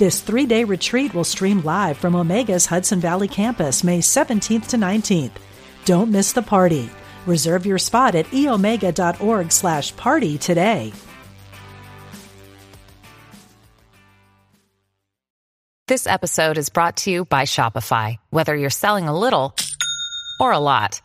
This three day retreat will stream live from Omega's Hudson Valley campus May 17th to 19th. Don't miss the party. Reserve your spot at eomega.org slash party today. This episode is brought to you by Shopify. Whether you're selling a little or a lot,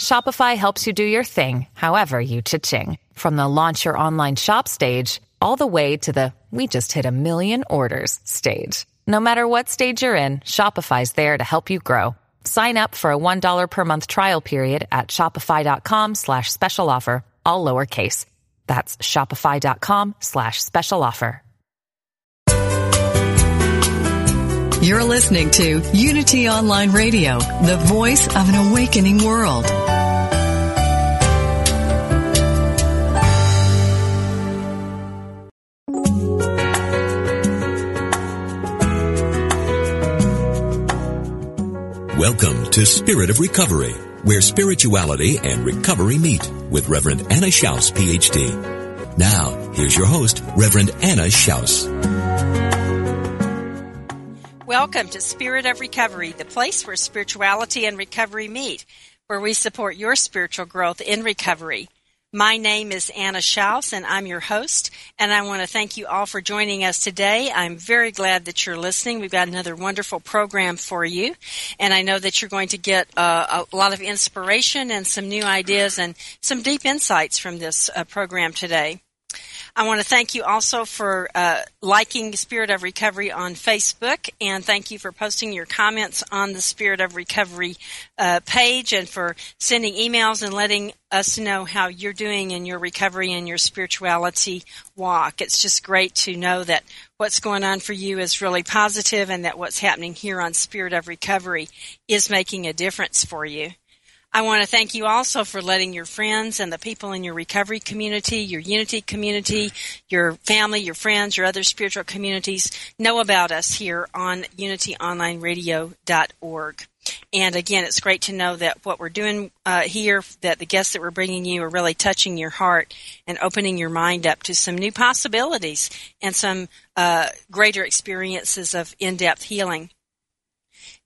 Shopify helps you do your thing, however you cha-ching. From the launch your online shop stage all the way to the we just hit a million orders stage. No matter what stage you're in, Shopify's there to help you grow. Sign up for a $1 per month trial period at shopify.com slash special offer, all lowercase. That's shopify.com slash special offer. You're listening to Unity Online Radio, the voice of an awakening world. Welcome to Spirit of Recovery, where spirituality and recovery meet with Reverend Anna Schaus, PhD. Now, here's your host, Reverend Anna Schaus. Welcome to Spirit of Recovery, the place where spirituality and recovery meet, where we support your spiritual growth in recovery. My name is Anna Schaus, and I'm your host. And I want to thank you all for joining us today. I'm very glad that you're listening. We've got another wonderful program for you, and I know that you're going to get uh, a lot of inspiration and some new ideas and some deep insights from this uh, program today. I want to thank you also for uh, liking Spirit of Recovery on Facebook, and thank you for posting your comments on the Spirit of Recovery uh, page and for sending emails and letting us know how you're doing in your recovery and your spirituality walk. It's just great to know that what's going on for you is really positive and that what's happening here on Spirit of Recovery is making a difference for you. I want to thank you also for letting your friends and the people in your recovery community, your unity community, your family, your friends, your other spiritual communities know about us here on unityonlineradio.org. And again, it's great to know that what we're doing uh, here, that the guests that we're bringing you are really touching your heart and opening your mind up to some new possibilities and some uh, greater experiences of in-depth healing.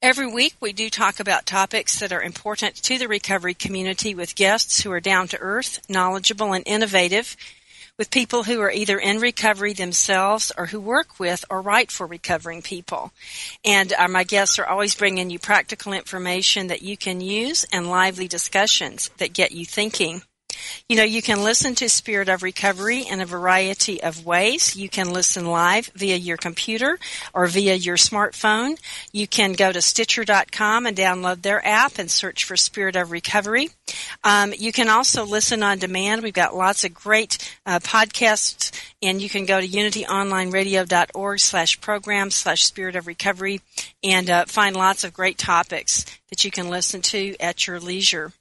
Every week we do talk about topics that are important to the recovery community with guests who are down to earth, knowledgeable, and innovative, with people who are either in recovery themselves or who work with or write for recovering people. And uh, my guests are always bringing you practical information that you can use and lively discussions that get you thinking. You know, you can listen to Spirit of Recovery in a variety of ways. You can listen live via your computer or via your smartphone. You can go to Stitcher.com and download their app and search for Spirit of Recovery. Um, you can also listen on demand. We've got lots of great uh, podcasts, and you can go to unityonlineradio.org slash program slash Spirit of Recovery and uh, find lots of great topics that you can listen to at your leisure.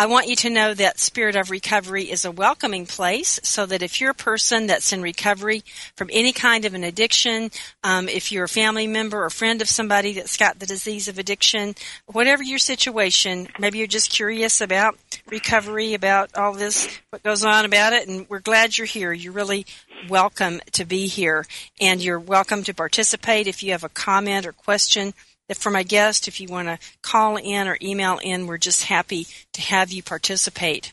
I want you to know that Spirit of Recovery is a welcoming place so that if you're a person that's in recovery from any kind of an addiction, um, if you're a family member or friend of somebody that's got the disease of addiction, whatever your situation, maybe you're just curious about recovery, about all this, what goes on about it, and we're glad you're here. You're really welcome to be here, and you're welcome to participate if you have a comment or question for my guest, if you want to call in or email in, we're just happy to have you participate.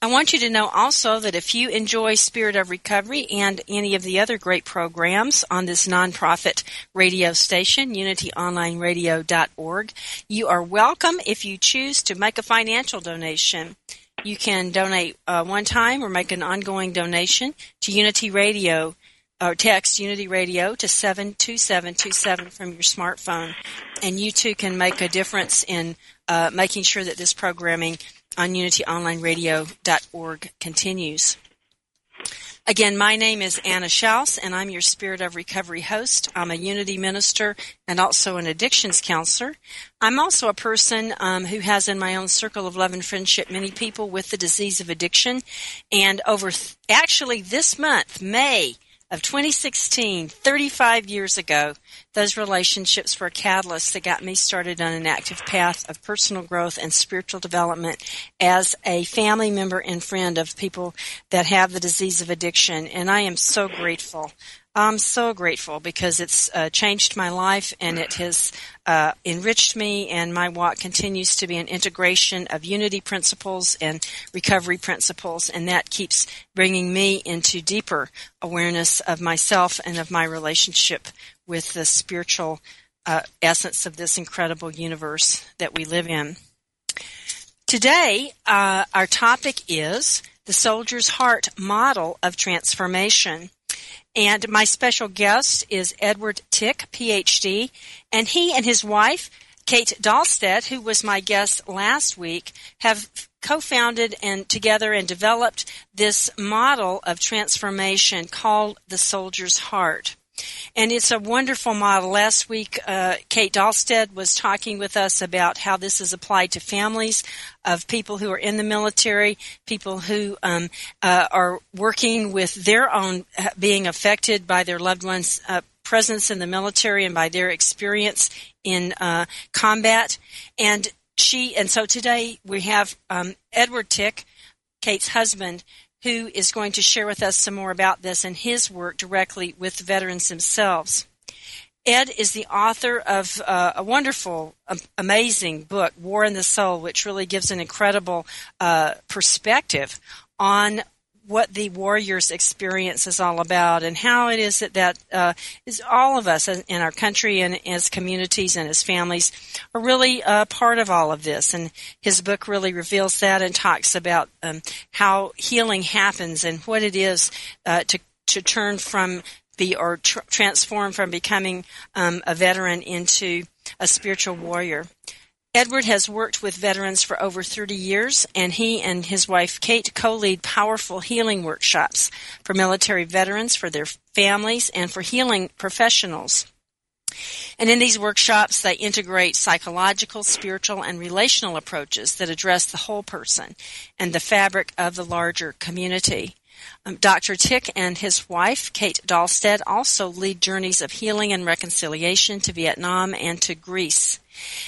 I want you to know also that if you enjoy Spirit of Recovery and any of the other great programs on this nonprofit radio station, unityonlineradio.org, you are welcome if you choose to make a financial donation. You can donate uh, one time or make an ongoing donation to Unity Radio or text Unity Radio to 72727 from your smartphone. And you too can make a difference in uh, making sure that this programming on unityonlineradio.org continues. Again, my name is Anna Schaus, and I'm your Spirit of Recovery host. I'm a Unity minister and also an addictions counselor. I'm also a person um, who has in my own circle of love and friendship many people with the disease of addiction. And over, th- actually, this month, May, of 2016, 35 years ago, those relationships were a catalyst that got me started on an active path of personal growth and spiritual development as a family member and friend of people that have the disease of addiction. And I am so grateful I'm so grateful because it's uh, changed my life and it has uh, enriched me, and my walk continues to be an integration of unity principles and recovery principles, and that keeps bringing me into deeper awareness of myself and of my relationship with the spiritual uh, essence of this incredible universe that we live in. Today, uh, our topic is the soldier's heart model of transformation. And my special guest is Edward Tick, PhD, and he and his wife, Kate Dahlstedt, who was my guest last week, have co-founded and together and developed this model of transformation called the soldier's heart. And it's a wonderful model. Last week, uh, Kate Dahlstedt was talking with us about how this is applied to families of people who are in the military, people who um, uh, are working with their own uh, being affected by their loved ones' uh, presence in the military and by their experience in uh, combat. And she, and so today we have um, Edward Tick, Kate's husband, who is going to share with us some more about this and his work directly with veterans themselves. Ed is the author of uh, a wonderful, um, amazing book, War in the Soul, which really gives an incredible uh, perspective on what the warrior's experience is all about and how it is that that uh, is all of us in our country and as communities and as families are really a part of all of this. And his book really reveals that and talks about um, how healing happens and what it is uh, to to turn from be or tr- transform from becoming um, a veteran into a spiritual warrior. Edward has worked with veterans for over 30 years, and he and his wife Kate co lead powerful healing workshops for military veterans, for their families, and for healing professionals. And in these workshops, they integrate psychological, spiritual, and relational approaches that address the whole person and the fabric of the larger community. Um, Dr. Tick and his wife, Kate Dahlstedt, also lead journeys of healing and reconciliation to Vietnam and to Greece.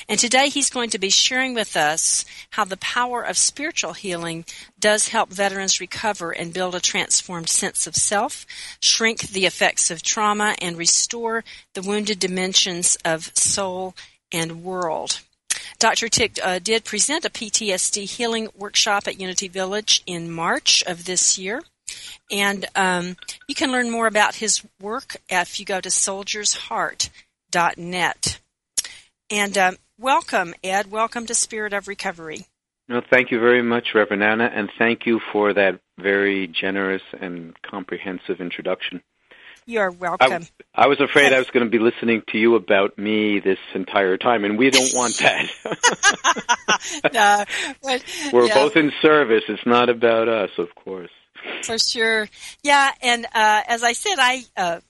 And today he's going to be sharing with us how the power of spiritual healing does help veterans recover and build a transformed sense of self, shrink the effects of trauma, and restore the wounded dimensions of soul and world. Dr. Tick uh, did present a PTSD healing workshop at Unity Village in March of this year. And um, you can learn more about his work if you go to soldiersheart.net. And um, welcome, Ed. Welcome to Spirit of Recovery. No, thank you very much, Reverend Anna, and thank you for that very generous and comprehensive introduction. You're welcome. I, I was afraid I was going to be listening to you about me this entire time, and we don't want that. no, but, We're yeah. both in service. It's not about us, of course. For sure. Yeah, and uh, as I said, I uh,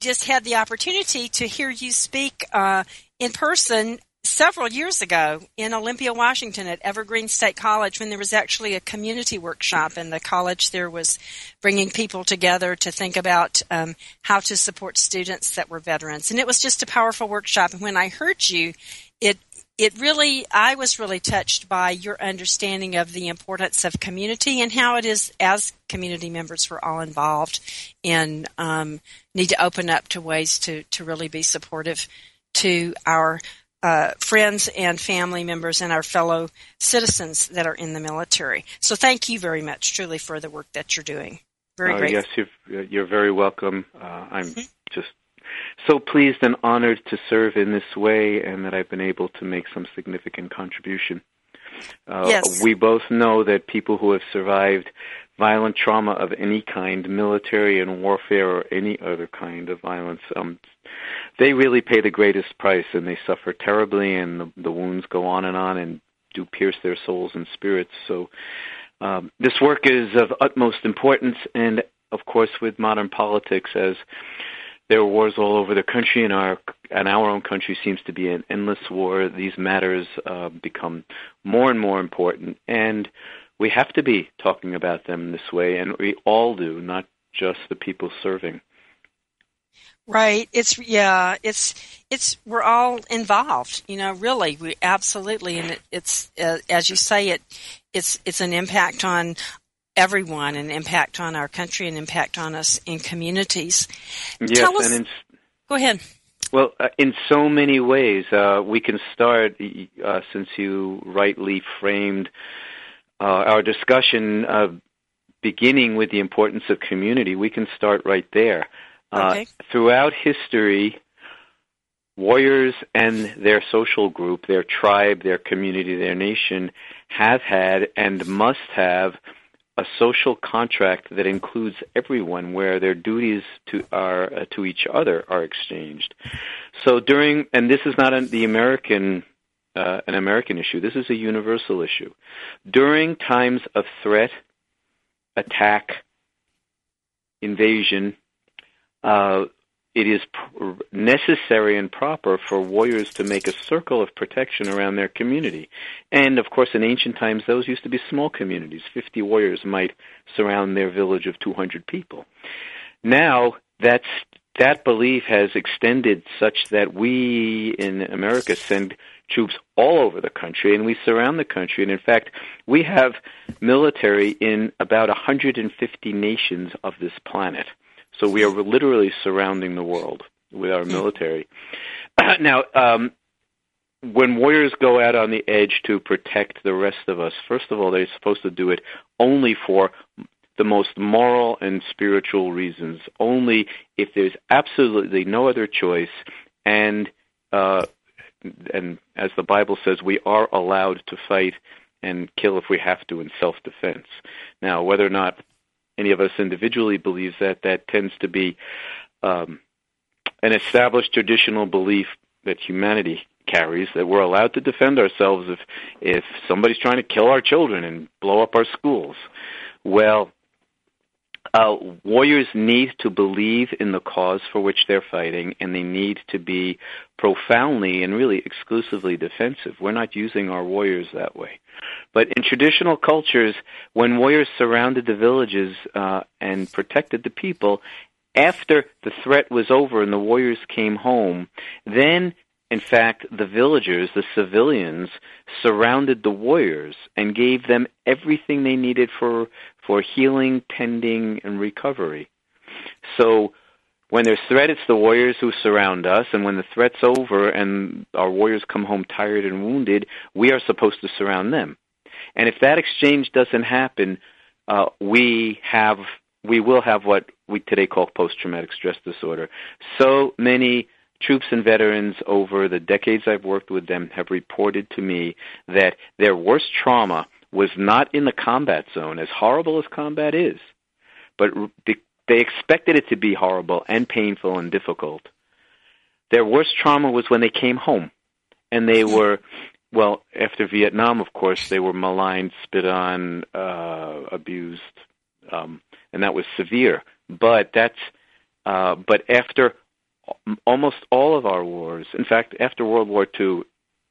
just had the opportunity to hear you speak uh, in person several years ago in Olympia, Washington at Evergreen State College when there was actually a community workshop and the college there was bringing people together to think about um, how to support students that were veterans. And it was just a powerful workshop. And when I heard you, it it really, I was really touched by your understanding of the importance of community and how it is, as community members, we're all involved and um, need to open up to ways to, to really be supportive to our uh, friends and family members and our fellow citizens that are in the military. So thank you very much, truly, for the work that you're doing. Very uh, great. Yes, you're, you're very welcome. Uh, I'm mm-hmm. just so pleased and honored to serve in this way and that I've been able to make some significant contribution. Uh, yes. We both know that people who have survived violent trauma of any kind, military and warfare or any other kind of violence, um, they really pay the greatest price and they suffer terribly and the, the wounds go on and on and do pierce their souls and spirits. So Um, this work is of utmost importance, and of course, with modern politics, as there are wars all over the country, and our and our own country seems to be an endless war. These matters uh, become more and more important, and we have to be talking about them this way, and we all do, not just the people serving. Right. It's yeah. It's it's we're all involved. You know, really, we absolutely, and it, it's uh, as you say, it it's it's an impact on everyone, an impact on our country, and impact on us in communities. Yes, us, and in, go ahead. Well, uh, in so many ways, uh, we can start. Uh, since you rightly framed uh, our discussion, beginning with the importance of community, we can start right there. Uh, okay. throughout history, warriors and their social group, their tribe, their community, their nation have had and must have a social contract that includes everyone where their duties to are uh, to each other are exchanged. So during and this is not an, the American uh, an American issue. This is a universal issue. During times of threat, attack, invasion, uh, it is necessary and proper for warriors to make a circle of protection around their community. And of course, in ancient times, those used to be small communities. 50 warriors might surround their village of 200 people. Now, that's, that belief has extended such that we in America send troops all over the country and we surround the country. And in fact, we have military in about 150 nations of this planet. So we are literally surrounding the world with our military. now, um, when warriors go out on the edge to protect the rest of us, first of all, they're supposed to do it only for the most moral and spiritual reasons, only if there's absolutely no other choice, and uh, and as the Bible says, we are allowed to fight and kill if we have to in self-defense. Now, whether or not any of us individually believes that, that tends to be um, an established traditional belief that humanity carries that we're allowed to defend ourselves if if somebody's trying to kill our children and blow up our schools. Well, uh, warriors need to believe in the cause for which they're fighting, and they need to be profoundly and really exclusively defensive. We're not using our warriors that way. But in traditional cultures, when warriors surrounded the villages uh, and protected the people, after the threat was over and the warriors came home, then in fact, the villagers, the civilians, surrounded the warriors and gave them everything they needed for for healing, tending, and recovery. So when there's threat, it's the warriors who surround us, and when the threat's over and our warriors come home tired and wounded, we are supposed to surround them. And if that exchange doesn't happen, uh, we have we will have what we today call post-traumatic stress disorder. So many troops and veterans over the decades I've worked with them have reported to me that their worst trauma was not in the combat zone, as horrible as combat is, but they expected it to be horrible and painful and difficult. Their worst trauma was when they came home, and they were, well, after Vietnam, of course, they were maligned, spit on, uh, abused, um, and that was severe. But that's, uh, but after almost all of our wars, in fact, after World War II,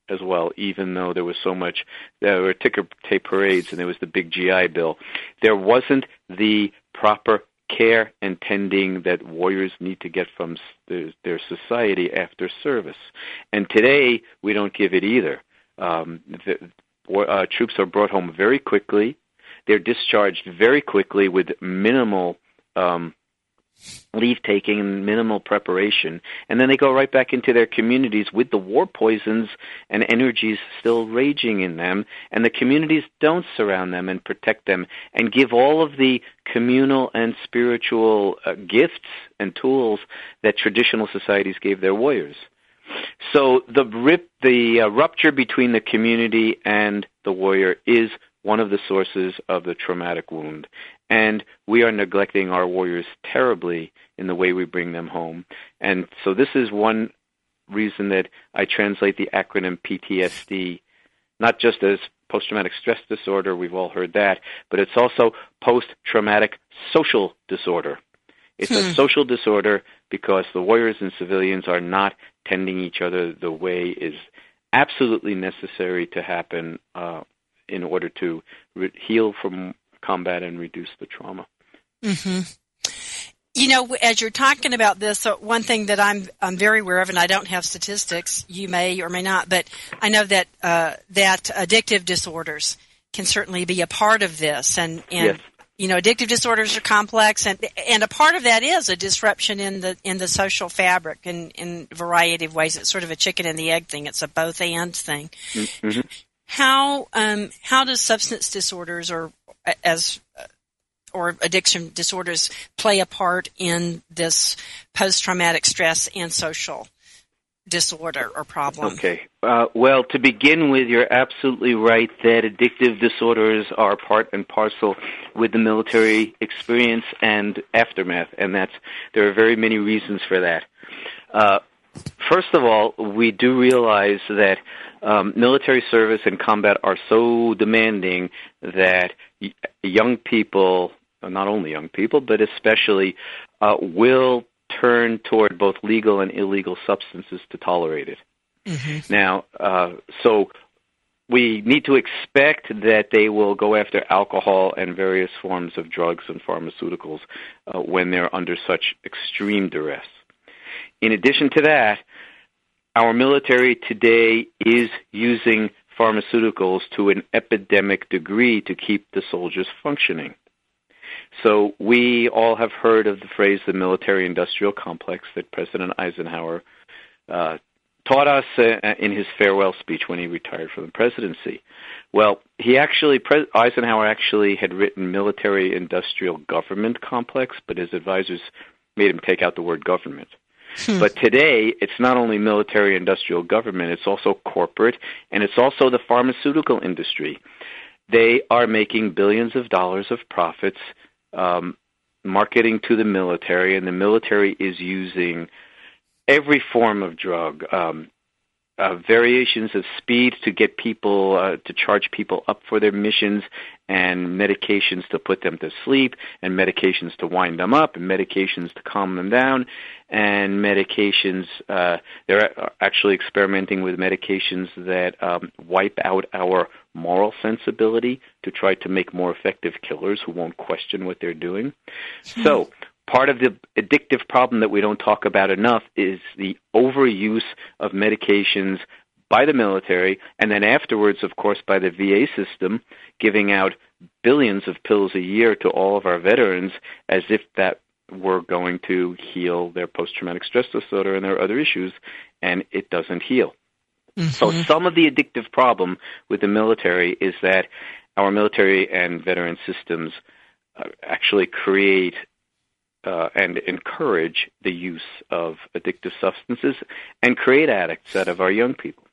as well, even though there was so much, there were ticker tape parades and there was the big GI Bill. There wasn't the proper care and tending that warriors need to get from their society after service. And today, we don't give it either. Um, the, uh, troops are brought home very quickly. They're discharged very quickly with minimal um, leave taking and minimal preparation, and then they go right back into their communities with the war poisons and energies still raging in them, and the communities don't surround them and protect them and give all of the communal and spiritual uh, gifts and tools that traditional societies gave their warriors. So the rip, the uh, rupture between the community and the warrior is one of the sources of the traumatic wound. And we are neglecting our warriors terribly in the way we bring them home. And so this is one reason that I translate the acronym PTSD not just as post traumatic stress disorder. We've all heard that, but it's also post traumatic social disorder. It's hmm. a social disorder because the warriors and civilians are not tending each other the way is absolutely necessary to happen uh, in order to re- heal from combat and reduce the trauma. Mm-hmm. You know, as you're talking about this, uh, one thing that I'm I'm very aware of, and I don't have statistics. You may or may not, but I know that uh, that addictive disorders can certainly be a part of this, and and yes. you know, addictive disorders are complex, and and a part of that is a disruption in the in the social fabric in in a variety of ways. It's sort of a chicken and the egg thing. It's a both and thing. Mm-hmm. How um how does substance disorders or as or addiction disorders play a part in this post-traumatic stress and social disorder or problem? Okay. Uh, well, to begin with, you're absolutely right that addictive disorders are part and parcel with the military experience and aftermath, and that's there are very many reasons for that. Uh, first of all, we do realize that um, military service and combat are so demanding that young people not only young people, but especially uh, will turn toward both legal and illegal substances to tolerate it. Mm-hmm. Now, uh, so we need to expect that they will go after alcohol and various forms of drugs and pharmaceuticals uh, when they're under such extreme duress. In addition to that, our military today is using pharmaceuticals to an epidemic degree to keep the soldiers functioning. So we all have heard of the phrase the military industrial complex that President Eisenhower uh, taught us uh, in his farewell speech when he retired from the presidency. Well, he actually Eisenhower actually had written military industrial government complex, but his advisors made him take out the word government. Hmm. But today, it's not only military industrial government, it's also corporate, and it's also the pharmaceutical industry. They are making billions of dollars of profits um, marketing to the military, and the military is using every form of drug, um, uh, variations of speed to get people uh, to charge people up for their missions, and medications to put them to sleep, and medications to wind them up, and medications to calm them down, and medications. Uh, they're actually experimenting with medications that um, wipe out our moral sensibility to try to make more effective killers who won't question what they're doing. So, part of the addictive problem that we don't talk about enough is the overuse of medications by the military and then afterwards of course by the VA system giving out billions of pills a year to all of our veterans as if that were going to heal their post traumatic stress disorder and their other issues and it doesn't heal. Mm-hmm. So some of the addictive problem with the military is that our military and veteran systems uh, actually create uh, and encourage the use of addictive substances and create addicts out of our young people.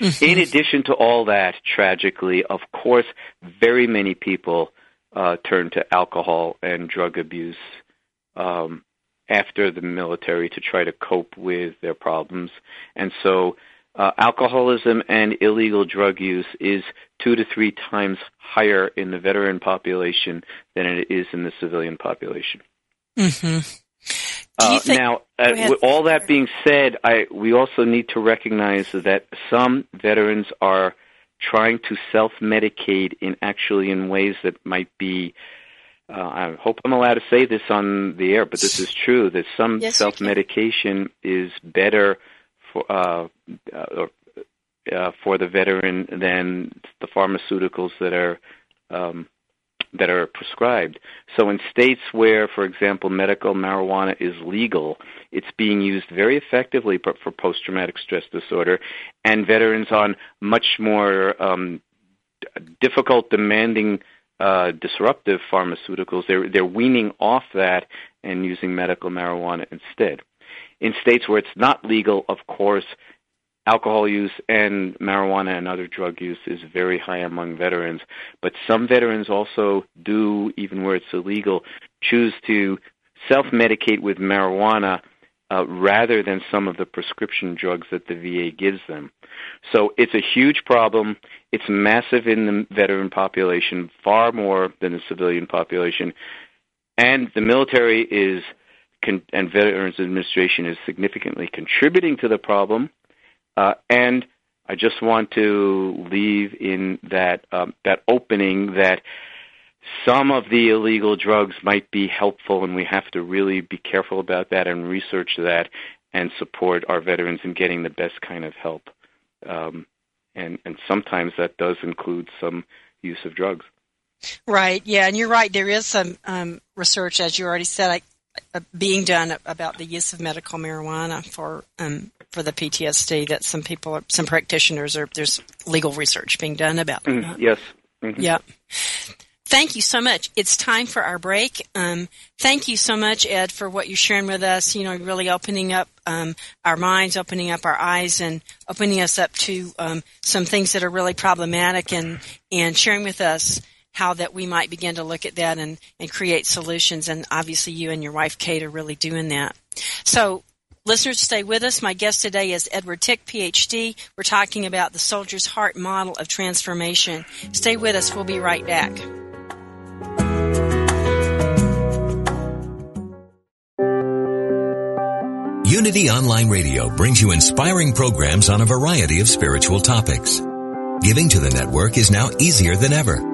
Mm-hmm. In addition to all that, tragically, of course, very many people uh, turn to alcohol and drug abuse um, after the military to try to cope with their problems. And so uh, alcoholism and illegal drug use is two to three times higher in the veteran population than it is in the civilian population. Mm-hmm. Uh, now, uh, with all that being said, I, we also need to recognize that some veterans are trying to self-medicate in actually in ways that might be. Uh, I hope I'm allowed to say this on the air, but this is true. That some yes, self-medication is better for uh, uh, uh, for the veteran than the pharmaceuticals that are um, that are prescribed. So in states where, for example, medical marijuana is legal, it's being used very effectively for post-traumatic stress disorder, and veterans on much more um, difficult, demanding, uh, disruptive pharmaceuticals, they're they're weaning off that and using medical marijuana instead. In states where it's not legal, of course, alcohol use and marijuana and other drug use is very high among veterans. But some veterans also do, even where it's illegal, choose to self medicate with marijuana uh, rather than some of the prescription drugs that the VA gives them. So it's a huge problem. It's massive in the veteran population, far more than the civilian population. And the military is, and Veterans Administration is significantly contributing to the problem. Uh, and I just want to leave in that um, that opening that some of the illegal drugs might be helpful, and we have to really be careful about that and research that and support our veterans in getting the best kind of help. Um, and and sometimes that does include some use of drugs. Right. Yeah, and you're right. There is some um, research, as you already said, being done about the use of medical marijuana for um, for the PTSD. That some people, are, some practitioners, are there's legal research being done about. Mm, yes. Mm-hmm. Yeah. Thank you so much. It's time for our break. Um, thank you so much, Ed, for what you're sharing with us. You know, really opening up um, our minds, opening up our eyes, and opening us up to um, some things that are really problematic, and and sharing with us how that we might begin to look at that and and create solutions. And obviously, you and your wife Kate are really doing that. So Listeners, stay with us. My guest today is Edward Tick, PhD. We're talking about the soldier's heart model of transformation. Stay with us. We'll be right back. Unity Online Radio brings you inspiring programs on a variety of spiritual topics. Giving to the network is now easier than ever.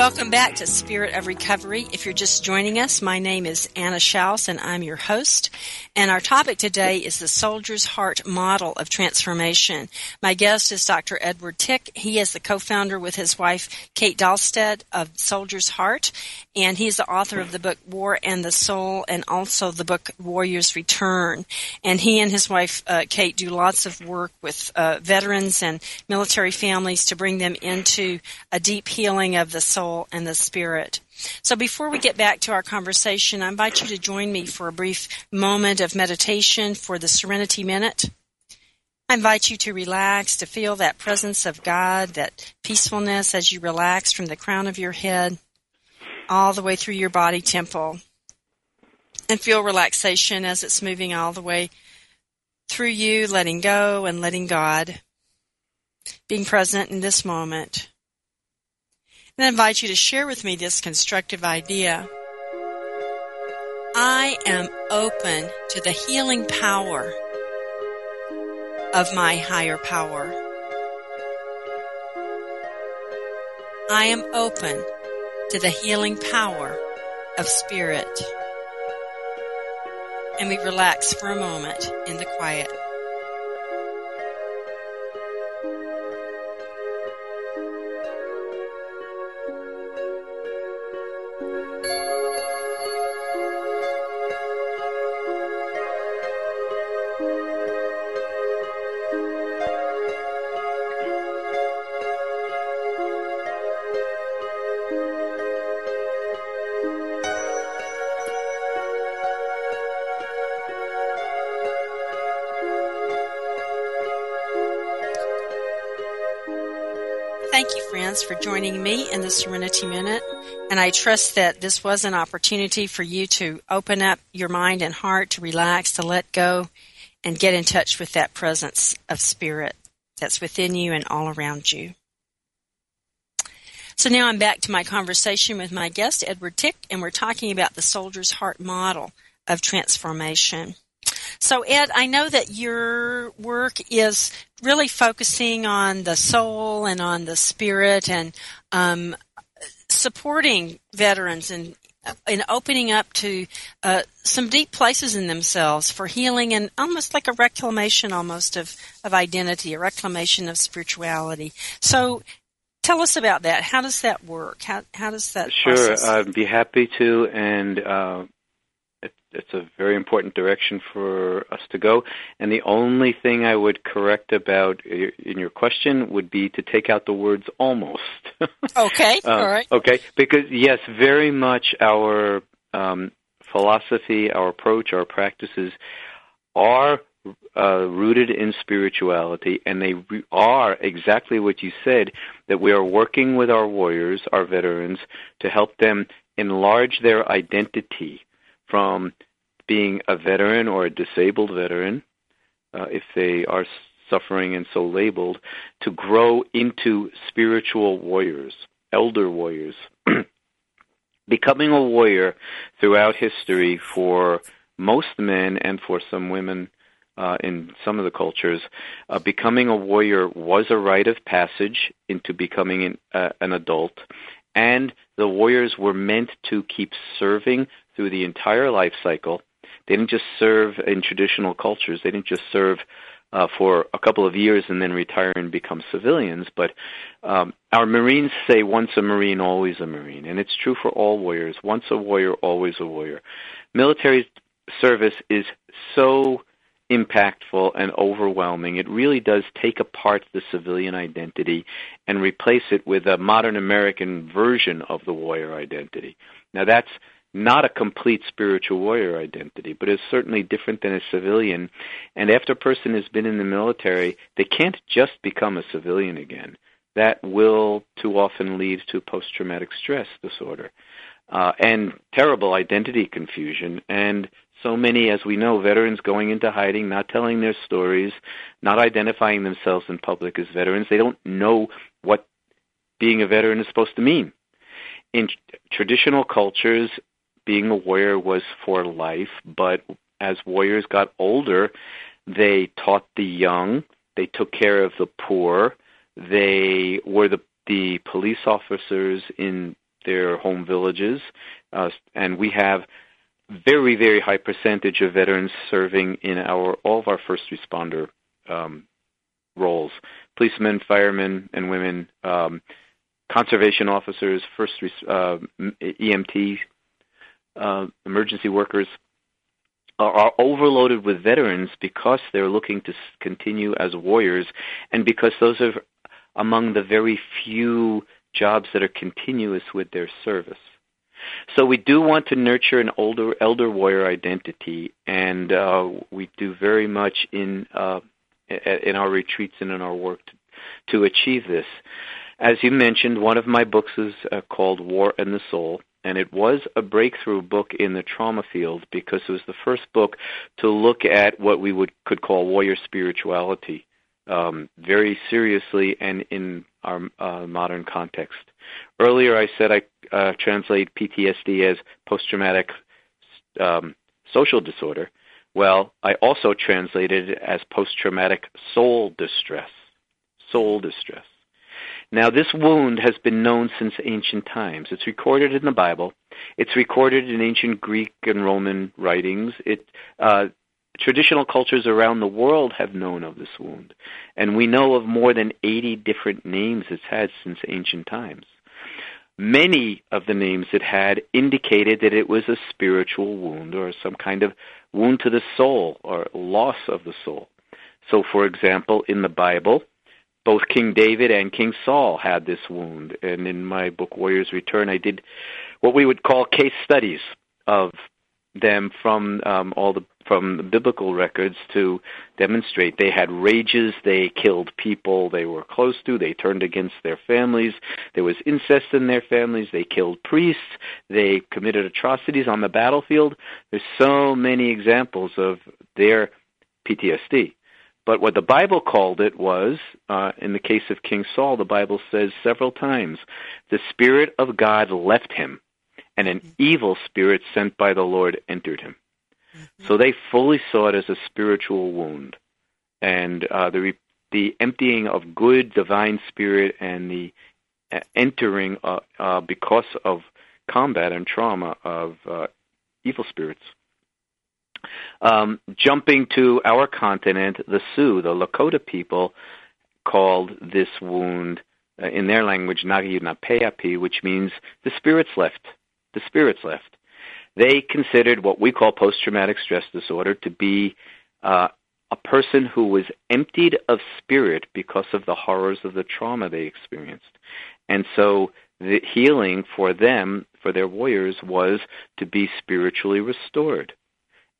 Welcome back to Spirit of Recovery. If you're just joining us, my name is Anna Schaus and I'm your host. And our topic today is the soldier's heart model of transformation. My guest is Dr. Edward Tick. He is the co-founder with his wife, Kate Dahlstedt of Soldier's Heart. And he's the author of the book War and the Soul and also the book Warrior's Return. And he and his wife, uh, Kate, do lots of work with uh, veterans and military families to bring them into a deep healing of the soul soul, and the spirit. So before we get back to our conversation, I invite you to join me for a brief moment of meditation for the Serenity Minute. I invite you to relax, to feel that presence of God, that peacefulness as you relax from the crown of your head all the way through your body temple. And feel relaxation as it's moving all the way through you, letting go and letting God. Being present in this moment and I invite you to share with me this constructive idea. I am open to the healing power of my higher power. I am open to the healing power of spirit. And we relax for a moment in the quiet. Joining me in the Serenity Minute. And I trust that this was an opportunity for you to open up your mind and heart, to relax, to let go, and get in touch with that presence of spirit that's within you and all around you. So now I'm back to my conversation with my guest, Edward Tick, and we're talking about the soldier's heart model of transformation. So, Ed, I know that your work is really focusing on the soul and on the spirit and um, supporting veterans and and opening up to uh, some deep places in themselves for healing and almost like a reclamation almost of, of identity, a reclamation of spirituality. So tell us about that. How does that work? How, how does that Sure, process? I'd be happy to. And uh, it's a very important direction for us to go. And the only thing I would correct about in your question would be to take out the words almost. okay, um, all right. Okay, because yes, very much our um, philosophy, our approach, our practices are uh, rooted in spirituality, and they re- are exactly what you said that we are working with our warriors, our veterans, to help them enlarge their identity from being a veteran or a disabled veteran, uh, if they are suffering and so labeled, to grow into spiritual warriors, elder warriors. Becoming a warrior throughout history for most men and for some women uh, in some of the cultures, uh, becoming a warrior was a rite of passage into becoming an, uh, an adult, and the warriors were meant to keep serving through the entire life cycle. They didn't just serve in traditional cultures. They didn't just serve uh, for a couple of years and then retire and become civilians. But um, our Marines say, once a Marine, always a Marine. And it's true for all warriors. Once a warrior, always a warrior. Military service is so impactful and overwhelming. It really does take apart the civilian identity and replace it with a modern American version of the warrior identity. Now that's not a complete spiritual warrior identity, but is certainly different than a civilian. And after a person has been in the military, they can't just become a civilian again. That will too often lead to post traumatic stress disorder. Uh, and terrible identity confusion and so many, as we know, veterans going into hiding, not telling their stories, not identifying themselves in public as veterans. They don't know what being a veteran is supposed to mean. In traditional cultures, being a warrior was for life, but as warriors got older, they taught the young, they took care of the poor, they were the the police officers in their home villages, uh, and we have very very high percentage of veterans serving in our all of our first responder um, roles: policemen, firemen, and women, um, conservation officers, first uh, EMT, uh, emergency workers are overloaded with veterans because they're looking to continue as warriors and because those are among the very few jobs that are continuous with their service. So we do want to nurture an older elder warrior identity, and uh, we do very much in uh, in our retreats and in our work to, to achieve this. As you mentioned, one of my books is uh, called War and the Soul, and it was a breakthrough book in the trauma field because it was the first book to look at what we would could call warrior spirituality um, very seriously and in our uh, modern context. Earlier, I said I uh, translate PTSD as post-traumatic um, social disorder. Well, I also translated it as post-traumatic soul distress. Soul distress. Now, this wound has been known since ancient times. It's recorded in the Bible. It's recorded in ancient Greek and Roman writings. It, uh, traditional cultures around the world have known of this wound, and we know of more than 80 different names it's had since ancient times. Many of the names it had indicated that it was a spiritual wound or some kind of wound to the soul or loss of the soul. So, for example, in the Bible, both King David and King Saul had this wound. And in my book Warrior's Return, I did what we would call case studies of them from um, all the from the biblical records to demonstrate they had rages, they killed people they were close to, they turned against their families, there was incest in their families, they killed priests, they committed atrocities on the battlefield. There's so many examples of their PTSD. But what the Bible called it was, uh, in the case of King Saul, the Bible says several times, the Spirit of God left him, and an mm-hmm. evil spirit sent by the Lord entered him. Mm-hmm. So they fully saw it as a spiritual wound, and uh, the the emptying of good divine spirit and the uh, entering uh, uh, because of combat and trauma of uh, evil spirits. Um, jumping to our continent, the Sioux, the Lakota people, called this wound uh, in their language Nagiyunapeapi, which means the spirits left. The spirits left. They considered what we call post-traumatic stress disorder to be uh, a person who was emptied of spirit because of the horrors of the trauma they experienced. And so the healing for them, for their warriors, was to be spiritually restored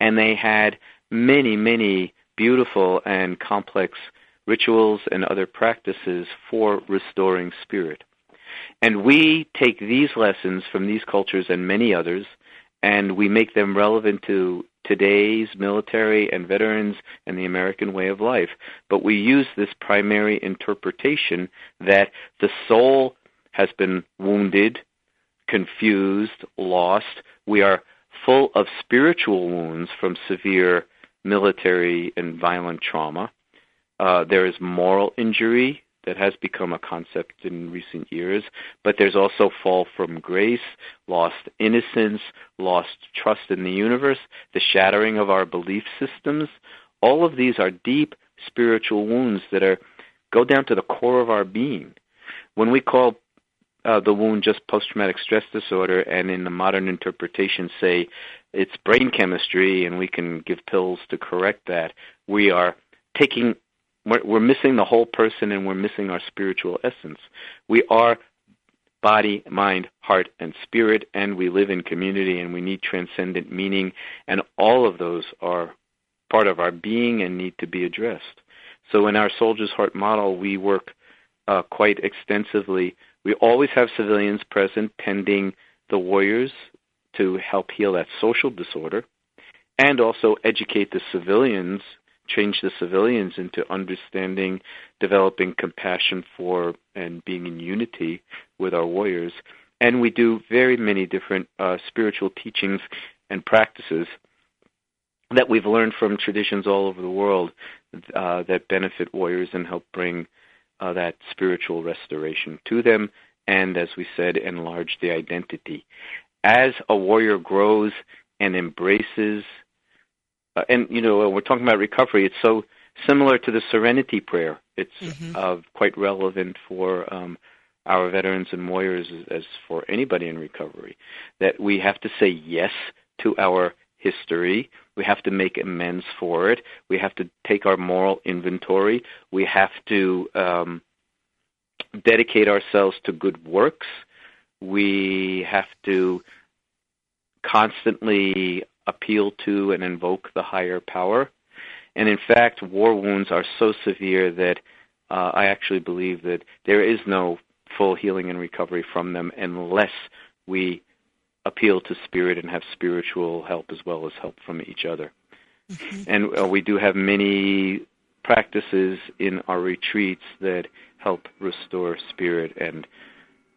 and they had many, many beautiful and complex rituals and other practices for restoring spirit. And we take these lessons from these cultures and many others, and we make them relevant to today's military and veterans and the American way of life. But we use this primary interpretation that the soul has been wounded, confused, lost. We are full of spiritual wounds from severe military and violent trauma. Uh, there is moral injury that has become a concept in recent years, but there's also fall from grace, lost innocence, lost trust in the universe, the shattering of our belief systems. All of these are deep spiritual wounds that are go down to the core of our being. When we call uh, the wound just post-traumatic stress disorder, and in the modern interpretation say it's brain chemistry, and we can give pills to correct that. We are taking, we're, we're missing the whole person, and we're missing our spiritual essence. We are body, mind, heart, and spirit, and we live in community, and we need transcendent meaning, and all of those are part of our being and need to be addressed. So in our Soldier's Heart model, we work uh, quite extensively we always have civilians present tending the warriors to help heal that social disorder and also educate the civilians, change the civilians into understanding, developing compassion for, and being in unity with our warriors. And we do very many different uh, spiritual teachings and practices that we've learned from traditions all over the world uh, that benefit warriors and help bring uh, that spiritual restoration to them and, as we said, enlarge the identity. As a warrior grows and embraces, uh, and you know, we're talking about recovery. It's so similar to the Serenity Prayer. It's mm-hmm. uh, quite relevant for um, our veterans and warriors as, as for anybody in recovery. That we have to say yes to our history. We have to make amends for it. We have to take our moral inventory. We have to um, dedicate ourselves to good works. We have to constantly appeal to and invoke the higher power. And in fact, war wounds are so severe that uh, I actually believe that there is no full healing and recovery from them unless we appeal to spirit and have spiritual help as well as help from each other. Mm-hmm. And uh, we do have many practices in our retreats that help restore spirit and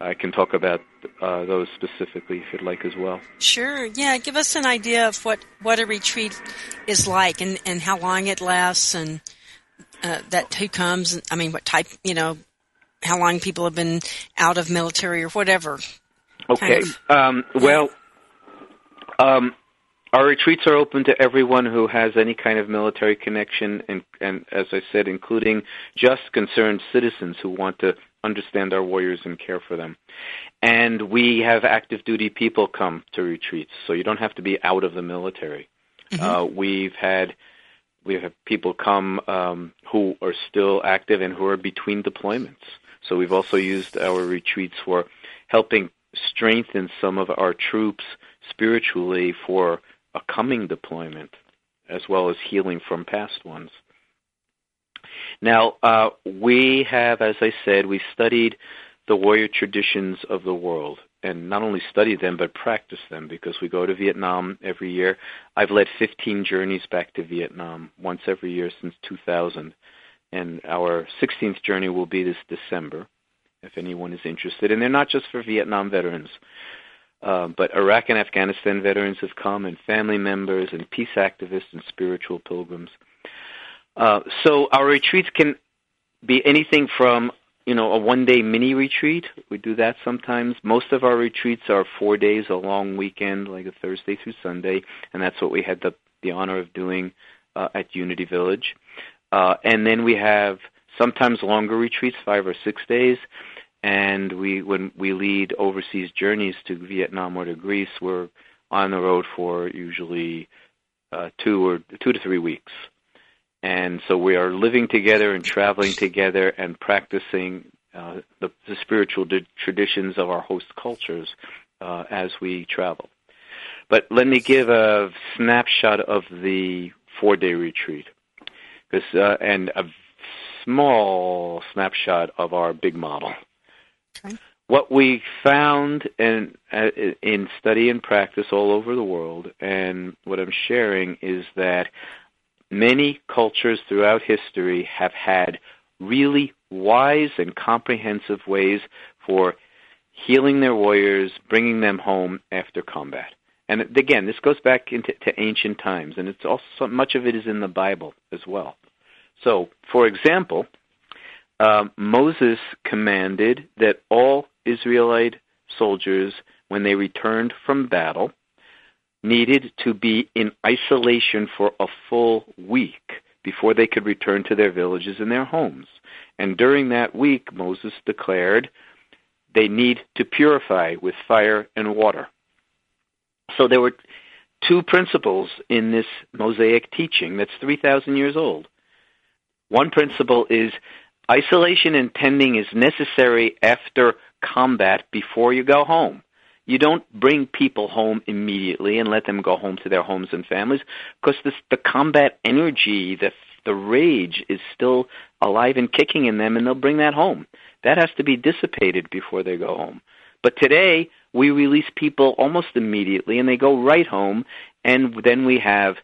I can talk about uh, those specifically if you'd like as well. Sure. Yeah. Give us an idea of what, what a retreat is like and, and how long it lasts and uh, that who comes. I mean, what type, you know, how long people have been out of military or whatever. Okay. Um, well, um, our retreats are open to everyone who has any kind of military connection, and, and as I said, including just concerned citizens who want to understand our warriors and care for them. And we have active duty people come to retreats, so you don't have to be out of the military. Mm-hmm. Uh, we've had we have people come um, who are still active and who are between deployments. So we've also used our retreats for helping strengthen some of our troops spiritually for a coming deployment, as well as healing from past ones. Now, uh, we have, as I said, we studied the warrior traditions of the world, and not only studied them, but practice them because we go to Vietnam every year. I've led 15 journeys back to Vietnam once every year since 2000, and our 16th journey will be this December, if anyone is interested. And they're not just for Vietnam veterans. Uh, but Iraq and Afghanistan veterans have come, and family members, and peace activists, and spiritual pilgrims. Uh, so our retreats can be anything from you know a one day mini retreat. We do that sometimes. Most of our retreats are four days, a long weekend, like a Thursday through Sunday, and that's what we had the the honor of doing uh, at Unity Village. Uh, and then we have sometimes longer retreats, five or six days. And we when we lead overseas journeys to Vietnam or to Greece, we're on the road for usually uh, two or two to three weeks. And so we are living together and traveling together and practicing uh, the, the, spiritual di- traditions of our host cultures uh, as we travel. But let me give a snapshot of the four-day retreat, uh, and a small snapshot of our big model. Okay. What we found in uh, in study and practice all over the world, and what I'm sharing is that Many cultures throughout history have had really wise and comprehensive ways for healing their warriors, bringing them home after combat. And again, this goes back into ancient times, and it's also much of it is in the Bible as well. So, for example, uh, Moses commanded that all Israelite soldiers, when they returned from battle, needed to be in isolation for a full week before they could return to their villages and their homes. And during that week, Moses declared they need to purify with fire and water. So there were two principles in this Mosaic teaching that's 3,000 years old. One principle is isolation and tending is necessary after combat before you go home. You don't bring people home immediately and let them go home to their homes and families because this, the combat energy, the the rage is still alive and kicking in them, and they'll bring that home. That has to be dissipated before they go home. But today, we release people almost immediately, and they go right home, and then we have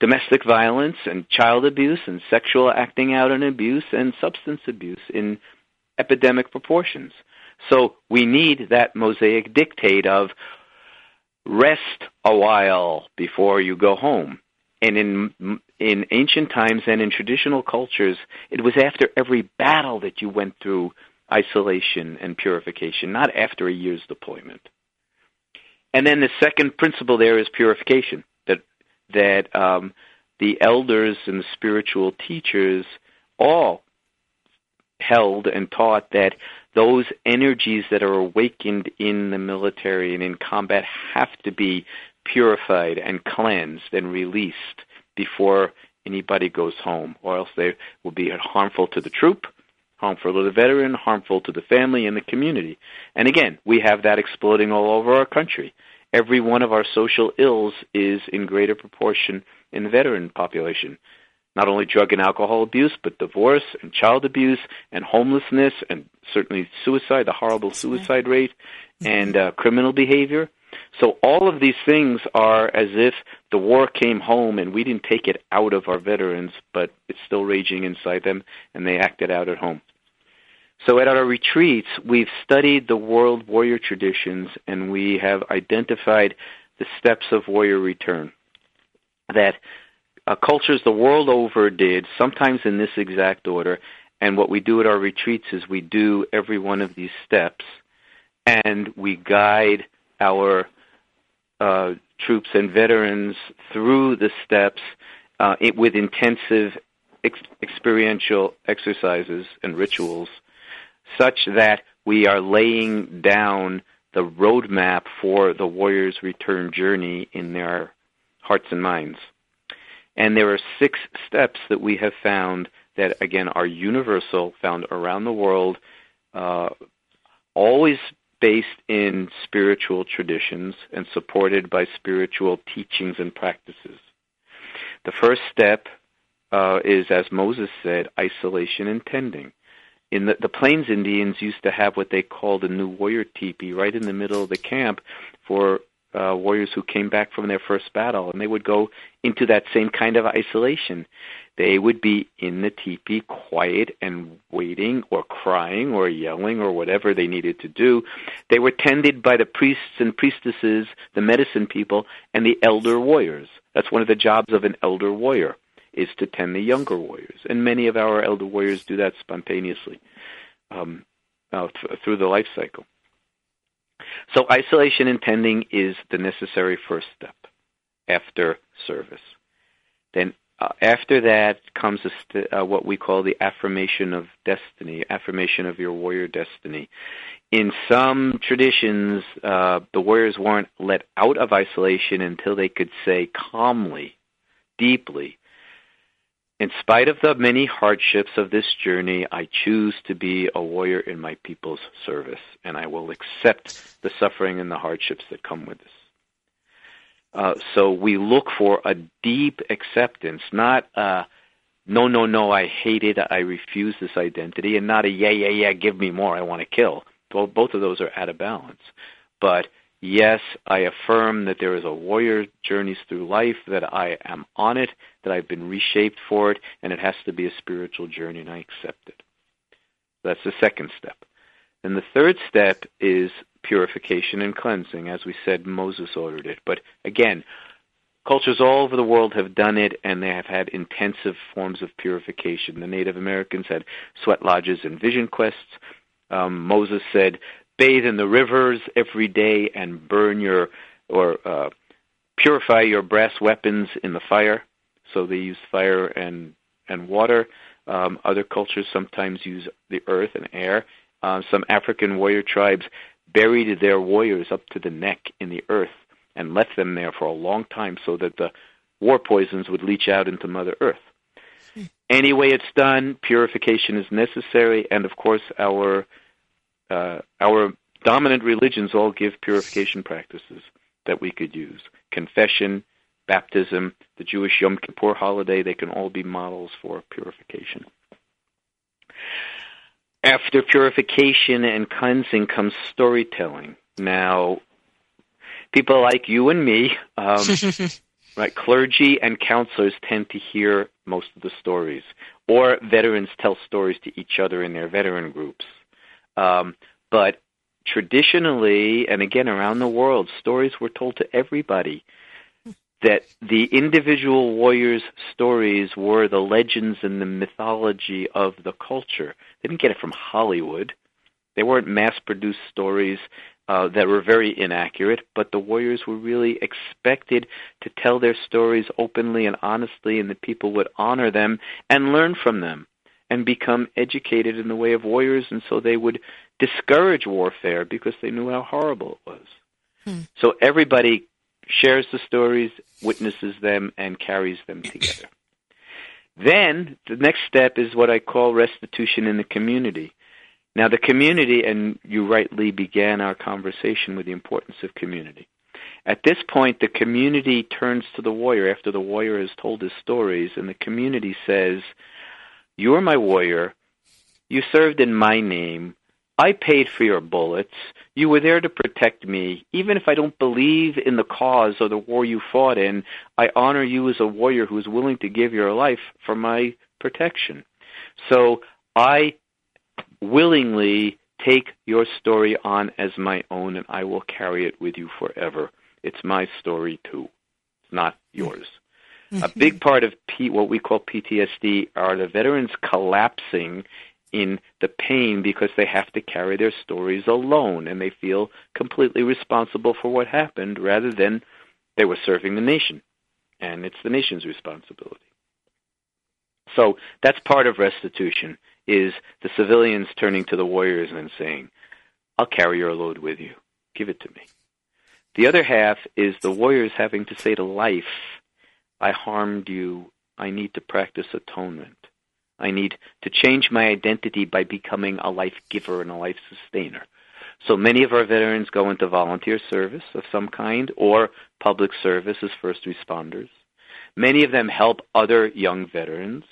domestic violence and child abuse and sexual acting out and abuse and substance abuse in epidemic proportions. So we need that Mosaic dictate of rest a while before you go home. And in in ancient times and in traditional cultures, it was after every battle that you went through isolation and purification, not after a year's deployment. And then the second principle there is purification. That um, the elders and the spiritual teachers all held and taught that those energies that are awakened in the military and in combat have to be purified and cleansed and released before anybody goes home, or else they will be harmful to the troop, harmful to the veteran, harmful to the family and the community. And again, we have that exploding all over our country. Every one of our social ills is in greater proportion in the veteran population. Not only drug and alcohol abuse, but divorce and child abuse and homelessness and certainly suicide, the horrible suicide rate, and uh, criminal behavior. So all of these things are as if the war came home and we didn't take it out of our veterans, but it's still raging inside them and they act it out at home. So at our retreats, we've studied the world warrior traditions and we have identified the steps of warrior return that uh, cultures the world over did, sometimes in this exact order. And what we do at our retreats is we do every one of these steps and we guide our uh, troops and veterans through the steps uh, it, with intensive ex- experiential exercises and rituals, such that we are laying down the roadmap for the warrior's return journey in their hearts and minds. And there are six steps that we have found that, again, are universal, found around the world, uh, always based in spiritual traditions and supported by spiritual teachings and practices. The first step uh, is, as Moses said, isolation and tending. In the, the Plains Indians used to have what they called a new warrior teepee right in the middle of the camp for uh, warriors who came back from their first battle, and they would go into that same kind of isolation. They would be in the teepee, quiet and waiting, or crying, or yelling, or whatever they needed to do. They were tended by the priests and priestesses, the medicine people, and the elder warriors. That's one of the jobs of an elder warrior, is to tend the younger warriors. And many of our elder warriors do that spontaneously um, uh, th- through the life cycle. So isolation and tending is the necessary first step after service. Then uh, after that comes st- uh, what we call the affirmation of destiny, affirmation of your warrior destiny. In some traditions, uh, the warriors weren't let out of isolation until they could say calmly, deeply, in spite of the many hardships of this journey, I choose to be a warrior in my people's service, and I will accept the suffering and the hardships that come with this. Uh, so we look for a deep acceptance, not a no, no, no, I hate it, I refuse this identity, and not a yeah, yeah, yeah, give me more, I want to kill. Both, both of those are out of balance. But yes, I affirm that there is a warrior journeys through life, that I am on it, that I've been reshaped for it, and it has to be a spiritual journey, and I accept it. That's the second step. And the third step is purification and cleansing. As we said, Moses ordered it. But again, cultures all over the world have done it, and they have had intensive forms of purification. The Native Americans had sweat lodges and vision quests. Um, Moses said, bathe in the rivers every day and burn your or uh, purify your brass weapons in the fire. So they use fire and and water. Um, other cultures sometimes use the earth and air. Uh, some African warrior tribes buried their warriors up to the neck in the earth and left them there for a long time so that the war poisons would leach out into Mother Earth. Any way it's done, purification is necessary, and of course, our uh, our dominant religions all give purification practices that we could use. Confession, baptism, the Jewish Yom Kippur holiday, they can all be models for purification. After purification and cleansing comes storytelling. Now, people like you and me, um, right, clergy and counselors tend to hear most of the stories, or veterans tell stories to each other in their veteran groups. Um, but traditionally, and again around the world, stories were told to everybody. That the individual warriors' stories were the legends and the mythology of the culture. They didn't get it from Hollywood. They weren't mass-produced stories uh, that were very inaccurate, but the warriors were really expected to tell their stories openly and honestly, and the people would honor them and learn from them and become educated in the way of warriors, and so they would discourage warfare because they knew how horrible it was. Hmm. So everybody shares the stories, witnesses them, and carries them together. then the next step is what I call restitution in the community. Now, the community, and you rightly began our conversation with the importance of community. At this point, the community turns to the warrior after the warrior has told his stories, and the community says, You're my warrior. You served in my name. I paid for your bullets. You were there to protect me. Even if I don't believe in the cause or the war you fought in, I honor you as a warrior who is willing to give your life for my protection. So I willingly take your story on as my own, and I will carry it with you forever. It's my story too. It's not hmm. yours. Mm-hmm. A big part of P, what we call PTSD are the veterans collapsing in the pain because they have to carry their stories alone and they feel completely responsible for what happened rather than they were serving the nation. And it's the nation's responsibility. So that's part of restitution is the civilians turning to the warriors and saying, I'll carry your load with you. Give it to me. The other half is the warriors having to say to life, I harmed you. I need to practice atonement. I need to change my identity by becoming a life giver and a life sustainer. So many of our veterans go into volunteer service of some kind or public service as first responders. Many of them help other young veterans.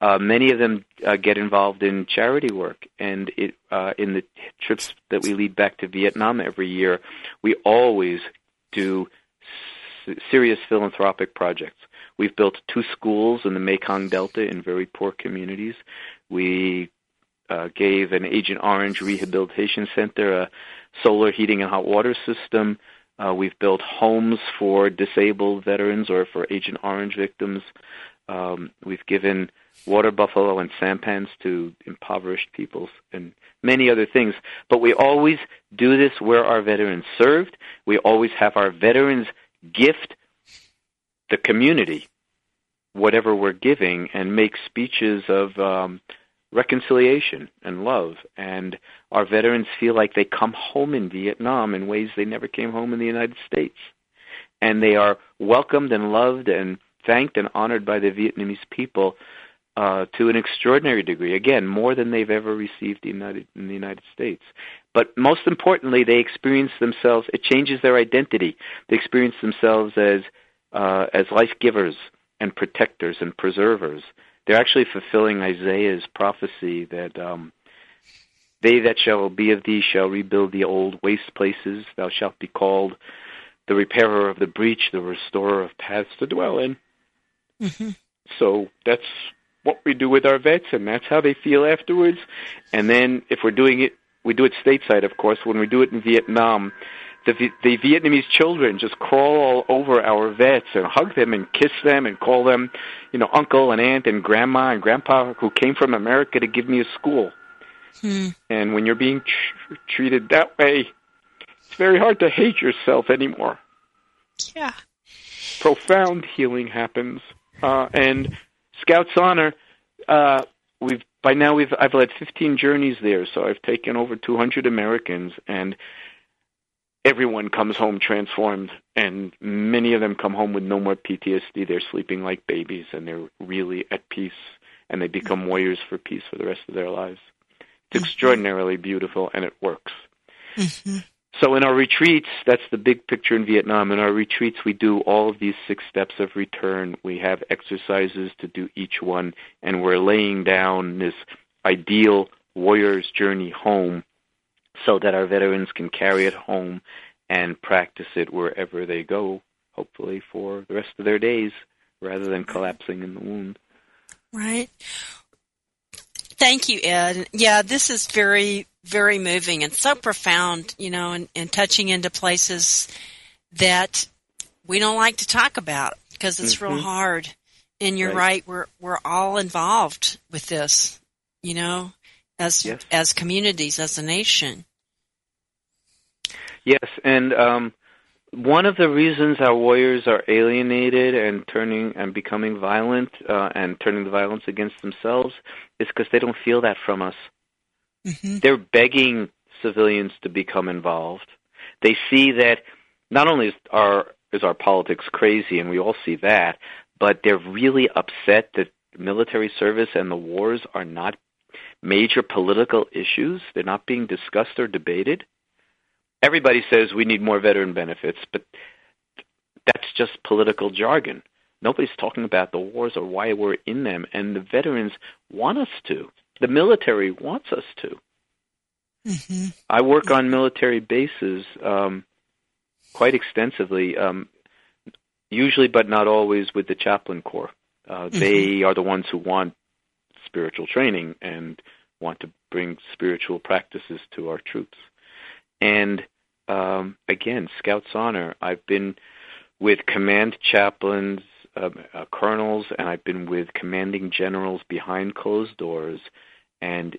Uh, many of them uh, get involved in charity work, and it, uh, in the trips that we lead back to Vietnam every year, we always do serious philanthropic projects. We've built two schools in the Mekong Delta in very poor communities. We uh, gave an Agent Orange rehabilitation center a solar heating and hot water system. Uh, we've built homes for disabled veterans or for Agent Orange victims. Um, we've given water buffalo and sampans to impoverished peoples and many other things. But we always do this where our veterans served. We always have our veterans gift the community whatever we're giving and make speeches of um, reconciliation and love. And our veterans feel like they come home in Vietnam in ways they never came home in the United States. And they are welcomed and loved and thanked and honored by the Vietnamese people uh, to an extraordinary degree. Again, more than they've ever received in the United States. But most importantly, they experience themselves. It changes their identity. They experience themselves as uh, as life givers and protectors and preservers. They're actually fulfilling Isaiah's prophecy that um, they that shall be of thee shall rebuild the old waste places. Thou shalt be called the repairer of the breach, the restorer of paths to dwell in. Mm-hmm. So that's what we do with our vets, and that's how they feel afterwards. And then if we're doing it, we do it stateside, of course. When we do it in Vietnam, the, the Vietnamese children just crawl all over our vets and hug them and kiss them and call them, you know, uncle and aunt and grandma and grandpa who came from America to give me a school. Hmm. And when you're being tr- treated that way, it's very hard to hate yourself anymore. Yeah. Profound healing happens. Uh, and Scouts Honor, uh, we've by now we've I've led 15 journeys there, so I've taken over 200 Americans, and everyone comes home transformed, and many of them come home with no more PTSD. They're sleeping like babies, and they're really at peace, and they become warriors for peace for the rest of their lives. It's mm-hmm. extraordinarily beautiful, and it works. Mm-hmm. So in our retreats, that's the big picture in Vietnam. In our retreats, we do all of these six steps of return. We have exercises to do each one, and we're laying down this ideal warrior's journey home so that our veterans can carry it home and practice it wherever they go, hopefully for the rest of their days, rather than collapsing in the wound. Right. Thank you, Ed. Yeah, this is very, very moving and so profound, you know, and, and touching into places that we don't like to talk about because it's mm-hmm. real hard. And you're right. right, we're we're all involved with this, you know as Yes. as communities, as a nation. Yes, and um, one of the reasons our warriors are alienated and turning and becoming violent uh, and turning the violence against themselves is because they don't feel that from us. Mm-hmm. They're begging civilians to become involved. They see that not only is our is our politics crazy, and we all see that, but they're really upset that military service and the wars are not major political issues. They're not being discussed or debated everybody says we need more veteran benefits, but that's just political jargon. Nobody's talking about the wars or why we're in them, and the veterans want us to. The military wants us to. Mm-hmm. I work on military bases um, quite extensively, um, usually but not always with the chaplain corps. Uh, They are the ones who want spiritual training and want to bring spiritual practices to our troops. And um, again, Scouts Honor. I've been with command chaplains, uh, uh, colonels, and I've been with commanding generals behind closed doors. And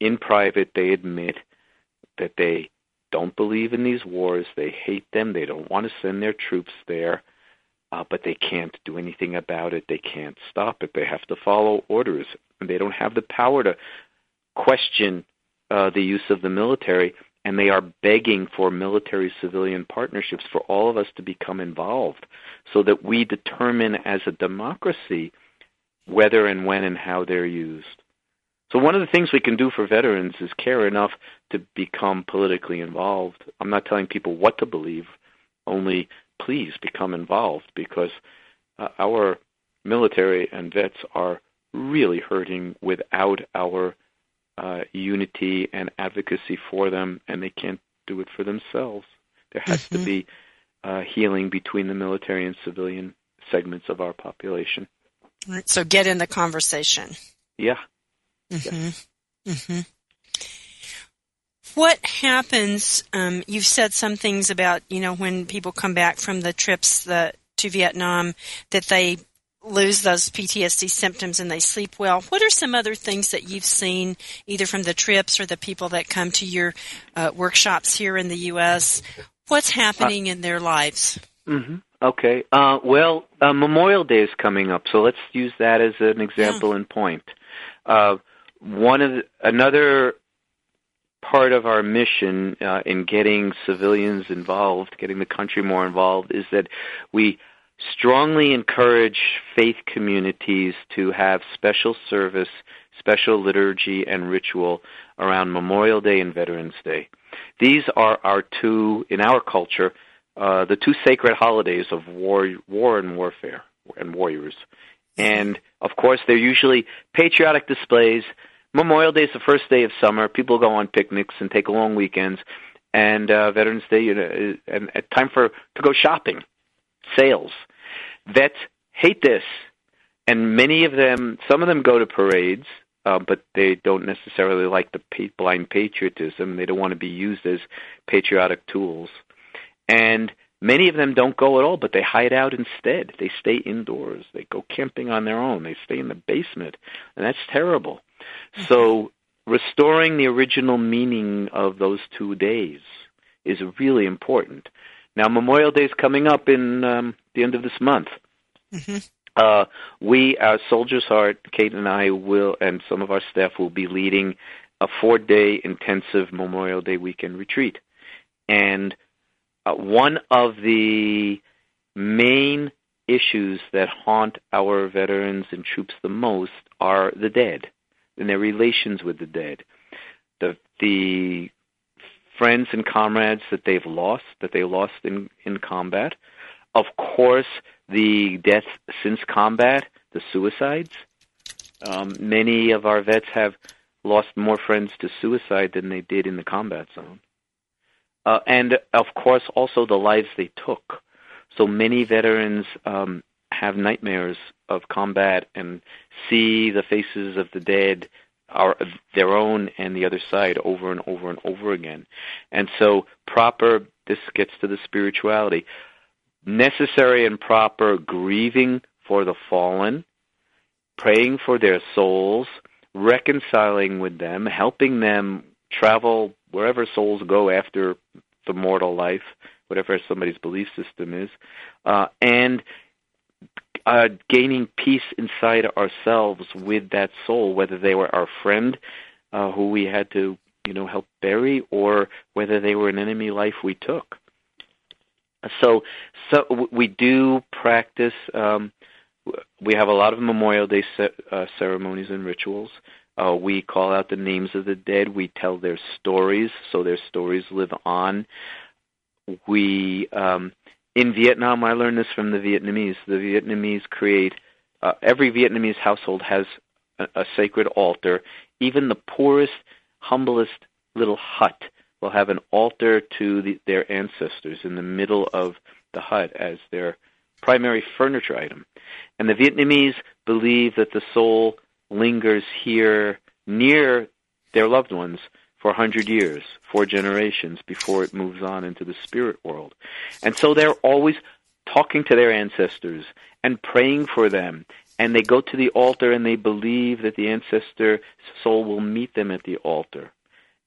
in private, they admit that they don't believe in these wars. They hate them. They don't want to send their troops there, uh, but they can't do anything about it. They can't stop it. They have to follow orders, and they don't have the power to question uh, the use of the military. And they are begging for military civilian partnerships for all of us to become involved so that we determine as a democracy whether and when and how they're used. So one of the things we can do for veterans is care enough to become politically involved. I'm not telling people what to believe, only please become involved because uh, our military and vets are really hurting without our uh, unity and advocacy for them, and they can't do it for themselves. There has Mm-hmm. to be uh, healing between the military and civilian segments of our population. Right. So get in the conversation. Yeah. Mm-hmm. Mm-hmm. What happens? Um, you've said some things about you know when people come back from the trips the, to Vietnam that they lose those PTSD symptoms and they sleep well. What are some other things that you've seen either from the trips or the people that come to your uh, workshops here in the U.S.? What's happening in their lives? hmm Okay. Uh, well, uh, Memorial Day is coming up, so let's use that as an example and point. Uh, one of the, another part of our mission uh, in getting civilians involved, getting the country more involved, is that we strongly encourage faith communities to have special service, special liturgy, and ritual around Memorial Day and Veterans Day. These are our two, in our culture, uh, the two sacred holidays of war, war and warfare and warriors. And of course, they're usually patriotic displays. Memorial Day is the first day of summer. People go on picnics and take long weekends. And uh, Veterans Day, you know, and, and time for to go shopping, sales. Vets hate this, and many of them, some of them go to parades, uh, but they don't necessarily like the pa- blind patriotism. They don't want to be used as patriotic tools. And many of them don't go at all, but they hide out instead. They stay indoors. They go camping on their own. They stay in the basement, and that's terrible. So restoring the original meaning of those two days is really important. Now, Memorial Day is coming up in um, the end of this month. Uh, we, our Soldier's Heart, Kate and I will, and some of our staff will be leading a four-day intensive Memorial Day weekend retreat. And uh, one of the main issues that haunt our veterans and troops the most are the dead and their relations with the dead. The the friends and comrades that they've lost, that they lost in, in combat. Of course, the deaths since combat, the suicides. Um, many of our vets have lost more friends to suicide than they did in the combat zone. Uh, and of course, also the lives they took. So many veterans um, have nightmares of combat and see the faces of the dead, our, their own and the other side, over and over and over again. And so, proper, this gets to the spirituality, necessary and proper grieving for the fallen, praying for their souls, reconciling with them, helping them travel wherever souls go after the mortal life, whatever somebody's belief system is, uh, and uh, gaining peace inside ourselves with that soul, whether they were our friend uh, who we had to, you know, help bury, or whether they were an enemy life we took. So, so we do practice. Um, we have a lot of Memorial Day ce- uh, ceremonies and rituals. Uh, we call out the names of the dead. We tell their stories, so their stories live on. We um, in Vietnam, I learned this from the Vietnamese. The Vietnamese create uh, every Vietnamese household has a, a sacred altar. Even the poorest, humblest little hut will have an altar to the, their ancestors in the middle of the hut as their primary furniture item. And the Vietnamese believe that the soul lingers here near their loved ones for a hundred years, four generations before it moves on into the spirit world. And so they're always talking to their ancestors and praying for them. And they go to the altar and they believe that the ancestor soul will meet them at the altar.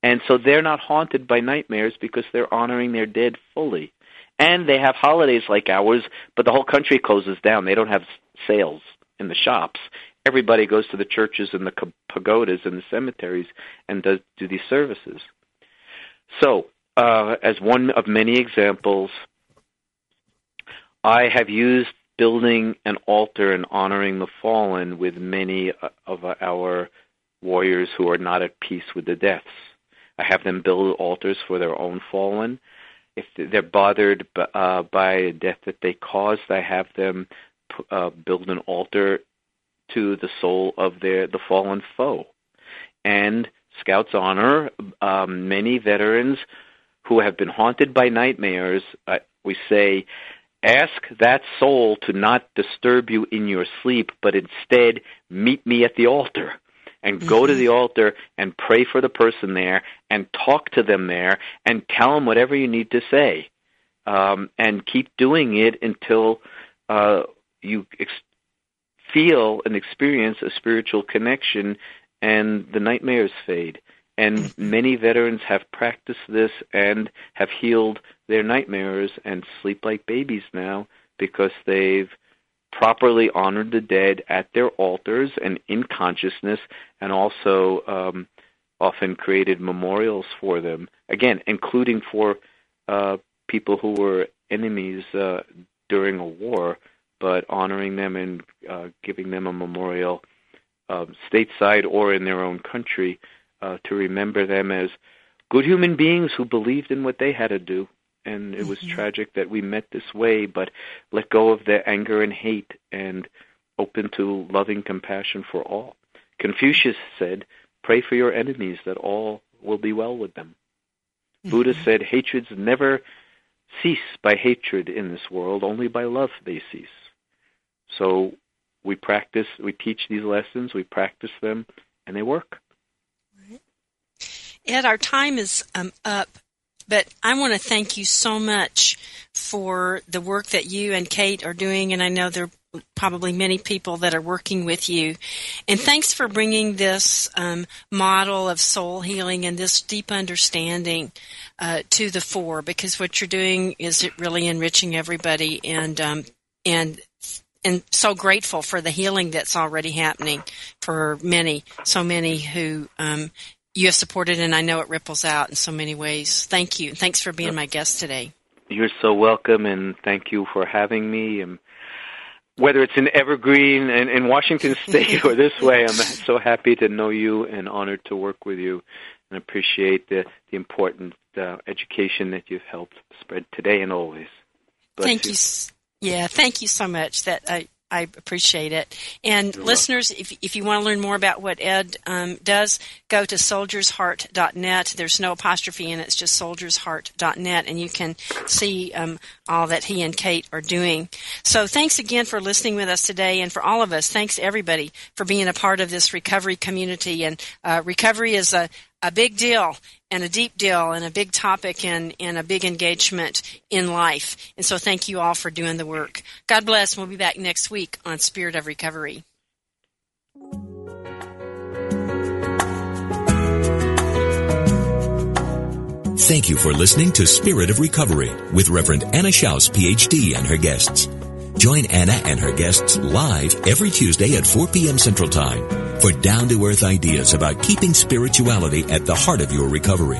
And so they're not haunted by nightmares because they're honoring their dead fully. And they have holidays like ours, but the whole country closes down. They don't have sales in the shops everybody goes to the churches and the pagodas and the cemeteries and does do these services. So, uh, as one of many examples, I have used building an altar and honoring the fallen with many uh, of our warriors who are not at peace with the deaths. I have them build altars for their own fallen. If they're bothered uh, by a death that they caused, I have them uh, build an altar to the soul of their the fallen foe. And Scouts honor um, many veterans who have been haunted by nightmares. Uh, we say, ask that soul to not disturb you in your sleep, but instead meet me at the altar. And go mm-hmm. to the altar and pray for the person there and talk to them there and tell them whatever you need to say. Um, and keep doing it until uh, you ex- feel and experience a spiritual connection and the nightmares fade. And many veterans have practiced this and have healed their nightmares and sleep like babies now because they've properly honored the dead at their altars and in consciousness and also um, often created memorials for them. Again, including for uh, people who were enemies uh, during a war but honoring them and uh, giving them a memorial uh, stateside or in their own country uh, to remember them as good human beings who believed in what they had to do. And it was mm-hmm. tragic that we met this way, but let go of the anger and hate and open to loving compassion for all. Confucius said, Pray for your enemies that all will be well with them. Mm-hmm. Buddha said, Hatreds never cease by hatred in this world, only by love they cease. So we practice, we teach these lessons, we practice them, and they work. Ed, our time is um, up, but I want to thank you so much for the work that you and Kate are doing, and I know there are probably many people that are working with you. And thanks for bringing this um, model of soul healing and this deep understanding uh, to the fore, because what you're doing is really enriching everybody, and um, and and so grateful for the healing that's already happening for many, so many who um, you have supported, and I know it ripples out in so many ways. Thank you. Thanks for being my guest today. You're so welcome, and thank you for having me. And whether it's in Evergreen and in Washington State or this way, I'm so happy to know you and honored to work with you, and appreciate the the important uh, education that you've helped spread today and always. Bless thank you. you yeah, thank you so much. That I I appreciate it. And You're listeners, if if you want to learn more about what Ed um, does, go to soldiersheart.net. There's no apostrophe in it; it's just soldiersheart.net, and you can see um, all that he and Kate are doing. So, thanks again for listening with us today, and for all of us, thanks everybody for being a part of this recovery community. And uh, recovery is a a big deal and a deep deal and a big topic and, and a big engagement in life. And so thank you all for doing the work. God bless. We'll be back next week on Spirit of Recovery. Thank you for listening to Spirit of Recovery with Reverend Anna Schaus, PhD, and her guests. Join Anna and her guests live every Tuesday at 4 p.m. Central Time for down-to-earth ideas about keeping spirituality at the heart of your recovery.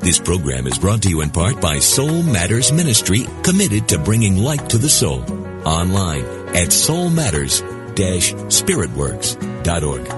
This program is brought to you in part by Soul Matters Ministry, committed to bringing light to the soul. Online at soulmatters-spiritworks.org.